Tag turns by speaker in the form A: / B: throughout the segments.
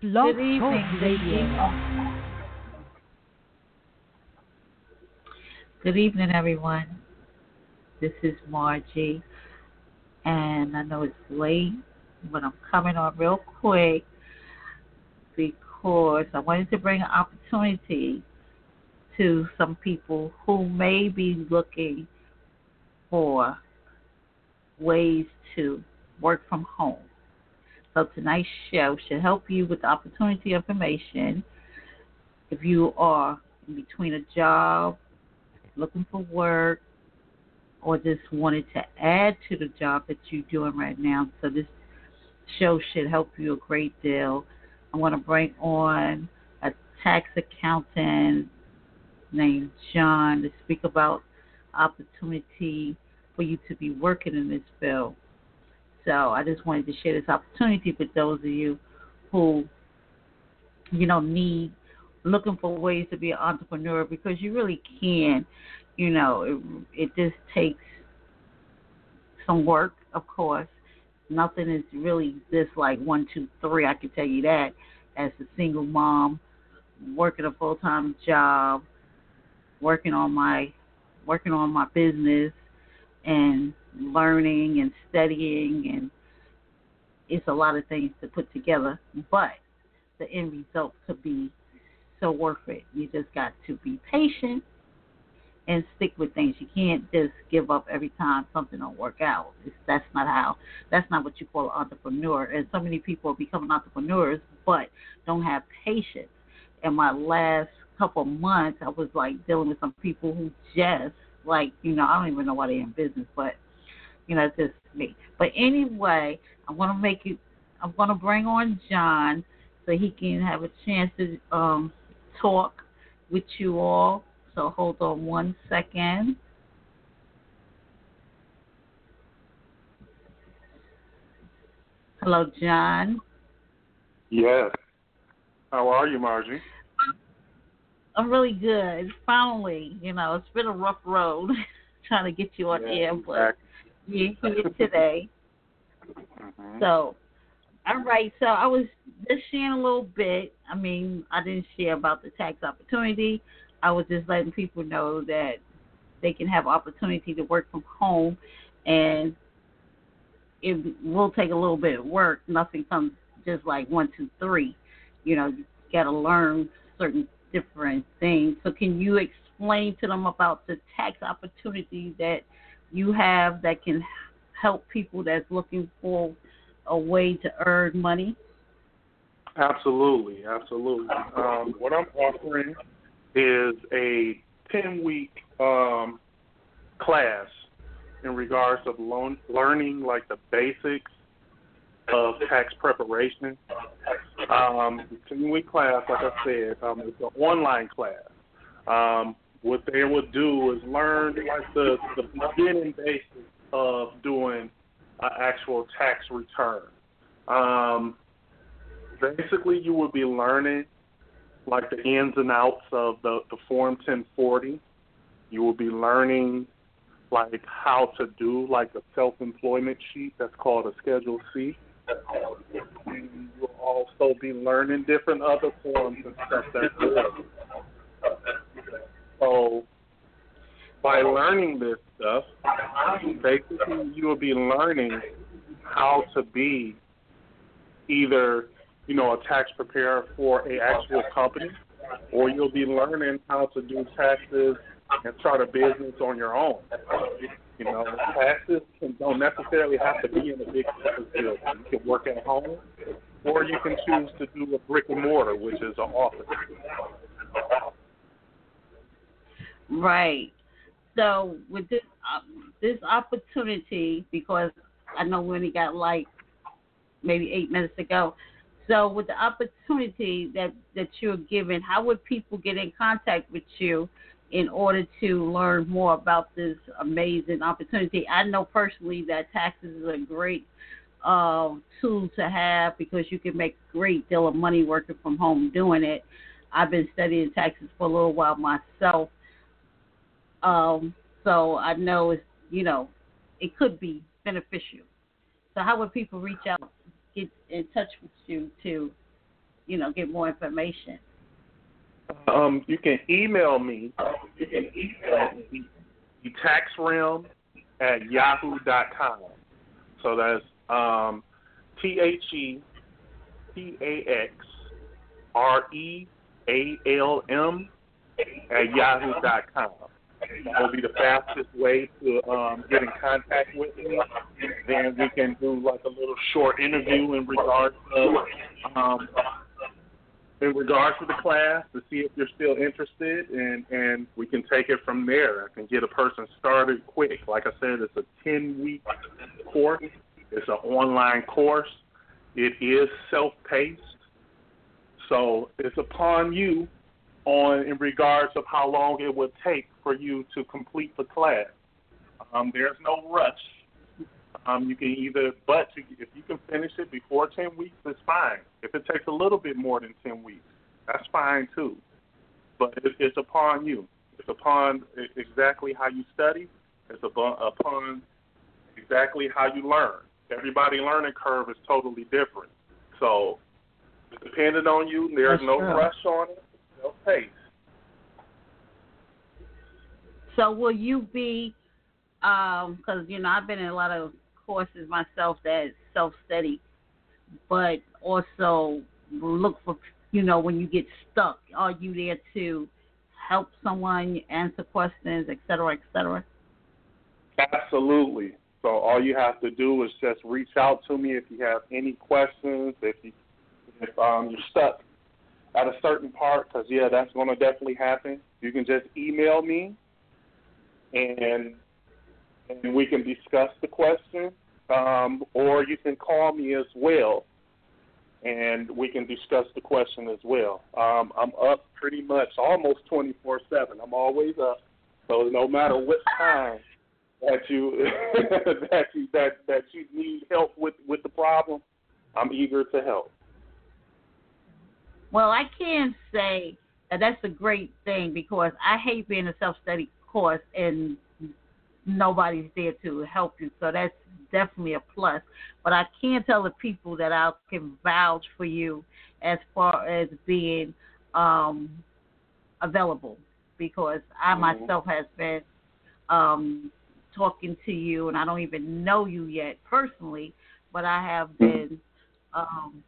A: Blog
B: Good evening,
A: Talk Radio.
B: Good evening, everyone. This is Margie, and I know it's late, but I'm coming on real quick because I wanted to bring an opportunity to some people who may be looking for ways to work from home. So tonight's show should help you with the opportunity information if you are in between a job, looking for work, or just wanted to add to the job that you're doing right now. So this show should help you a great deal. I want to bring on a tax accountant named John to speak about opportunity for you to be working in this field. So I just wanted to share this opportunity with those of you who, you know, need looking for ways to be an entrepreneur because you really can. You know, it, it just takes some work, of course. Nothing is really this like one, two, three. I can tell you that. As a single mom, working a full time job, working on my working on my business, and learning and studying and it's a lot of things to put together, but the end result could be so worth it. You just got to be patient and stick with things. You can't just give up every time something don't work out. It's, that's not how. That's not what you call an entrepreneur. And so many people are becoming entrepreneurs, but don't have patience. In my last couple months, I was like dealing with some people who just like you know I don't even know why they're in business, but you know, it's just me. But anyway, I'm gonna make you. I'm gonna bring on John so he can have a chance to um, talk with you all. So hold on one second. Hello, John.
C: Yes. How are you, Margie?
B: I'm really good. Finally, you know, it's been a rough road trying to get you on
C: yeah,
B: air, but
C: exactly.
B: You're here today.
C: Mhm.
B: So, all right. So I was just sharing a little bit. I mean, I didn't share about the tax opportunity. I was just letting people know that they can have opportunity to work from home, and it will take a little bit of work. Nothing comes just like one, two, three. You know, you got to learn certain different things. So, can you explain to them about the tax opportunity that you have that can help people that's looking for a way to earn money?
C: Absolutely, absolutely. Um, what I'm offering is a 10 week um, class in regards of learning like the basics of tax preparation. Um, 10 week class, like I said, um, it's an online class. Um, what they would do is learn like the, the beginning basics of doing an actual tax return. Um, basically, you would be learning like the ins and outs of the, the Form 1040. You will be learning like how to do like a self-employment sheet that's called a Schedule C. You'll also be learning different other forms and stuff that's there. So by learning this stuff, basically you will be learning how to be either, you know, a tax preparer for a actual company or you'll be learning how to do taxes and start a business on your own. You know, taxes can, don't necessarily have to be in a big office building. You can work at home, or you can choose to do a brick and mortar, which is an office.
B: Right. So with this this opportunity, because I know we only got like maybe eight minutes ago. So with the opportunity that that you're given, how would people get in contact with you in order to learn more about this amazing opportunity? I know personally that taxes is a great uh, tool to have because you can make a great deal of money working from home doing it. I've been studying taxes for a little while myself, um, so I know it's you know it could be beneficial. So how would people reach out, get in touch with you to you know, get more information?
C: Um, you can email me. You can email me at taxrealm at yahoo.com. So that's um, T H E T A X R E A L M at yahoo.com. That will be the fastest way to um, get in contact with me. Then we can do like a little short interview in regards to um, in regards to the class to see if you're still interested, and and we can take it from there. I can get a person started quick. Like I said, it's a 10 week course. It's an online course. It is self paced, so it's upon you on in regards of how long it would take for you to complete the class. Um, there's no rush. Um, you can either, but if you can finish it before 10 weeks, it's fine. If it takes a little bit more than 10 weeks, that's fine too. But it, it's upon you. It's upon exactly how you study. It's upon exactly how you learn. Everybody learning curve is totally different. So, depending on you, there's
B: that's
C: no
B: true.
C: rush on it, no pace.
B: So, will you be? Because um, you know, I've been in a lot of courses myself that self study, but also look for you know when you get stuck, are you there to help someone answer questions, et cetera, et cetera?
C: Absolutely. So all you have to do is just reach out to me if you have any questions. If you if um, you're stuck at a certain part, because yeah, that's going to definitely happen. You can just email me, and and we can discuss the question, um, or you can call me as well, and we can discuss the question as well. Um, I'm up pretty much almost 24/7. I'm always up, so no matter what time that you that you that that you need help with with the problem, I'm eager to help.
B: Well, I can say that that's a great thing because I hate being a self study course and nobody's there to help you. So that's definitely a plus. But I can tell the people that I can vouch for you as far as being um, available because I
C: mm-hmm.
B: myself has been um, talking to you and I don't even know you yet personally, but I have
C: mm-hmm.
B: been um,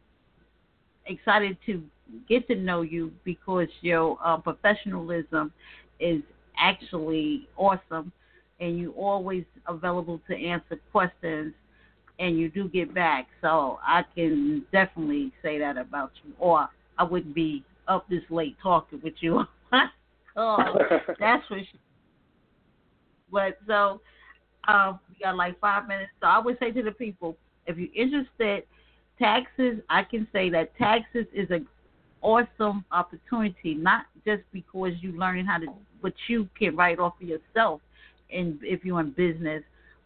B: excited to get to know you because your uh, professionalism is actually awesome and you always available to answer questions and you do get back. So I can definitely say that about you. Or I wouldn't be up this late talking with you. oh, that's for sure. But so um, we got like five minutes. So I would say to the people, if you're interested, taxes, I can say that taxes is an awesome opportunity, not just because you're learning how to, but you can write off for yourself in if you're in business,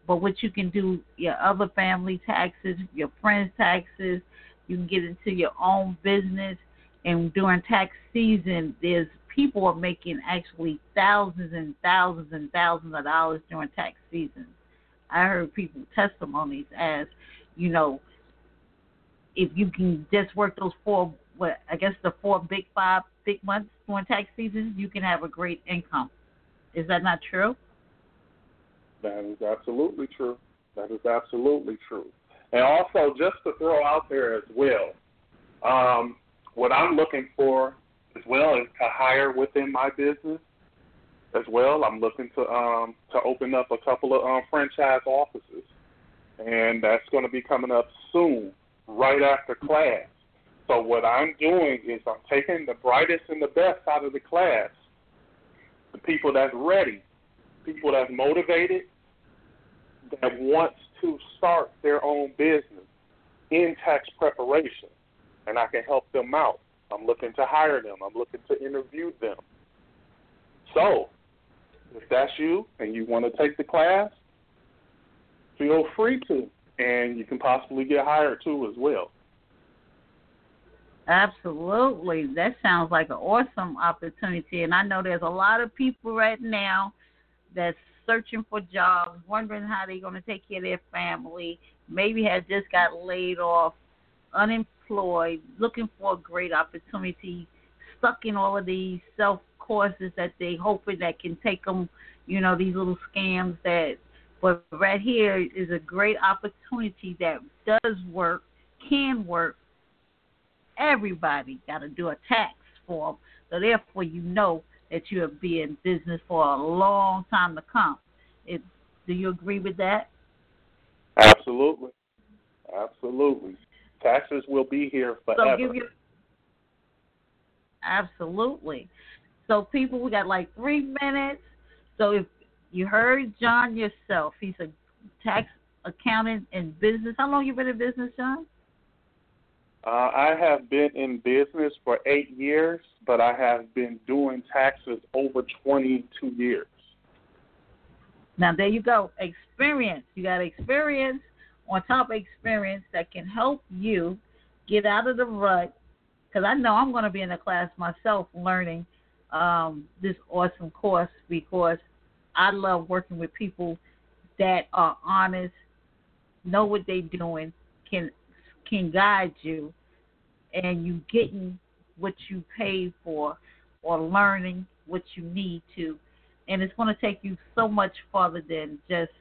B: but what you can do your other family taxes, your friends' taxes, you can get into your own business. And during tax season, there's people are making actually thousands and thousands and thousands of dollars during tax season. I heard people testimonies as, you know, if you can just work those four, what I guess the four big five big months during tax season, you can have a great income. Is that not true?
C: That is absolutely true. That is absolutely true. And also, just to throw out there as well, um, what I'm looking for as well is to hire within my business as well. I'm looking to um, to open up a couple of um, franchise offices, and that's going to be coming up soon, right after class. So what I'm doing is I'm taking the brightest and the best out of the class, the people that's ready, people that's motivated, that wants to start their own business in tax preparation, and I can help them out. I'm looking to hire them. I'm looking to interview them. So, if that's you and you want to take the class, feel free to, and you can possibly get hired too as well.
B: Absolutely. That sounds like an awesome opportunity. And I know there's a lot of people right now that's searching for jobs, wondering how they're going to take care of their family, maybe has just got laid off unemployed, looking for a great opportunity, stuck in all of these self courses that they hoping that can take them, you know, these little scams that. But right here is a great opportunity that does work, can work. Everybody got to do a tax form, so therefore you know that you'll be in business for a long time to come. It, do you agree with that?
C: Absolutely. Absolutely. Taxes will be here forever. So you,
B: absolutely. So people, we got like three minutes. So if you heard John yourself, he's a tax accountant in business. How long you been in business, John?
C: Uh, I have been in business for eight years, but I have been doing taxes over 22 years.
B: Now there you go, experience. You got experience on top of experience that can help you get out of the rut. Because I know I'm going to be in the class myself learning um, this awesome course because I love working with people that are honest, know what they're doing, can can guide you, and you getting what you paid for, or learning what you need to, and it's going to take you so much farther than just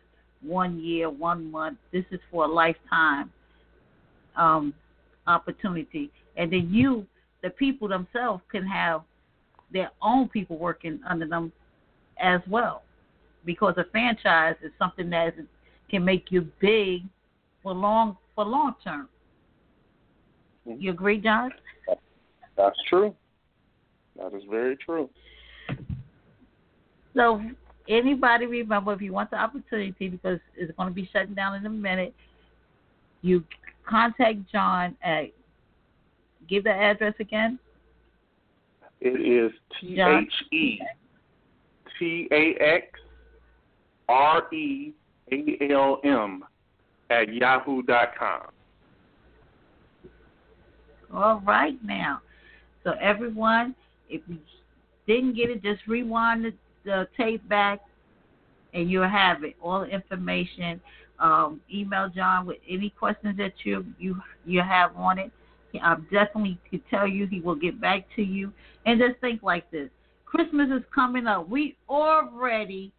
B: one year, one month. This is for a lifetime um, opportunity. And then you, the people themselves, can have their own people working under them as well. Because a franchise is something that can make you big for long for long term. You agree, John?
C: That's true. That is very true.
B: So anybody remember if you want the opportunity because it's going to be shutting down in a minute, you contact John at give the address again.
C: It is T H E T A X R E A L M at yahoo dot com.
B: All right now. So everyone, if you didn't get it, just rewind the the tape back, and you'll have it. All the information. Um, email John with any questions that you you you have on it. I definitely could tell you he will get back to you. And just think like this: Christmas is coming up. We already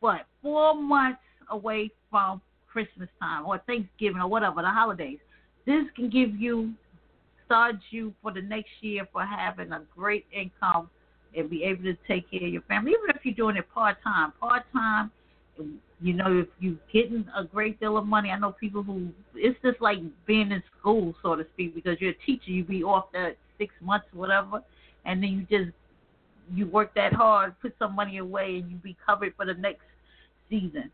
B: what four months away from Christmas time or Thanksgiving or whatever the holidays. This can give you start you for the next year for having a great income and be able to take care of your family, even if you're doing it part time. Part time, you know, if you're getting a great deal of money, I know people who it's just like being in school, so to speak, because you're a teacher, you be off that six months, whatever, and then you just you work that hard, put some money away, and you be covered for the next season.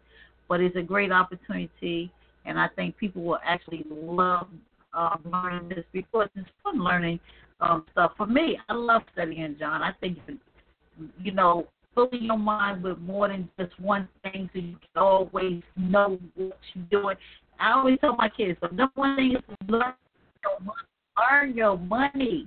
B: But it's a great opportunity, and I think people will actually love uh, learning this because it's fun learning um, stuff. For me, I love studying, John. I think, you know, filling your mind with more than just one thing so you can always know what you're doing. I always tell my kids, the number one thing is to learn your money. Earn your money.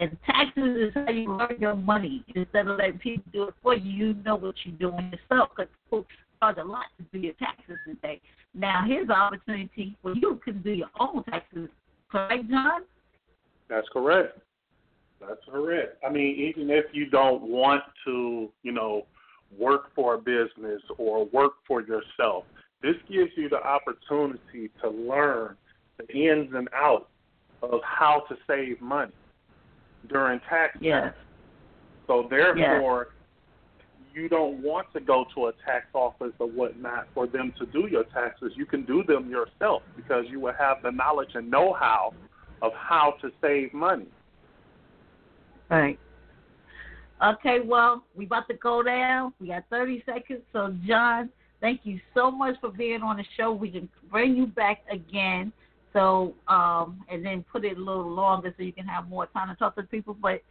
B: And taxes is how you earn your money. Instead of letting people do it for you, you know what you're doing yourself. Because charge a lot to do your taxes today. Now, here's an opportunity where you can do your own taxes. Correct, John?
C: That's correct. That's correct. I mean, even if you don't want to, you know, work for a business or work for yourself, this gives you the opportunity to learn the ins and outs of how to save money during tax time.
B: Yes.
C: So therefore. You don't want to go to a tax office or whatnot for them to do your taxes. You can do them yourself because you will have the knowledge and know-how of how to save money.
B: Right. Okay, well, we about to go down. We got 30 seconds. So, John, thank you so much for being on the show. We can bring you back again. So, um, and then put it a little longer so you can have more time to talk to people. But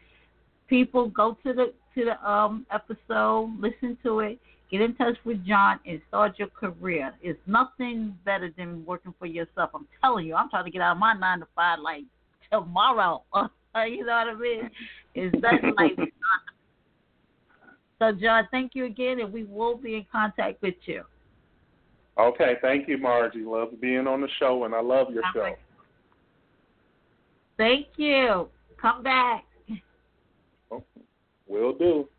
B: people, go to the to the um episode, listen to it, get in touch with John, and start your career. It's nothing better than working for yourself. I'm telling you, I'm trying to get out of my nine to five like tomorrow. you know what I mean? It's nothing like So, John, thank you again, and we will be in contact with you.
C: Okay, thank you, Margie. Love being on the show, and I love your show.
B: Thank you. Come back.
C: Will do.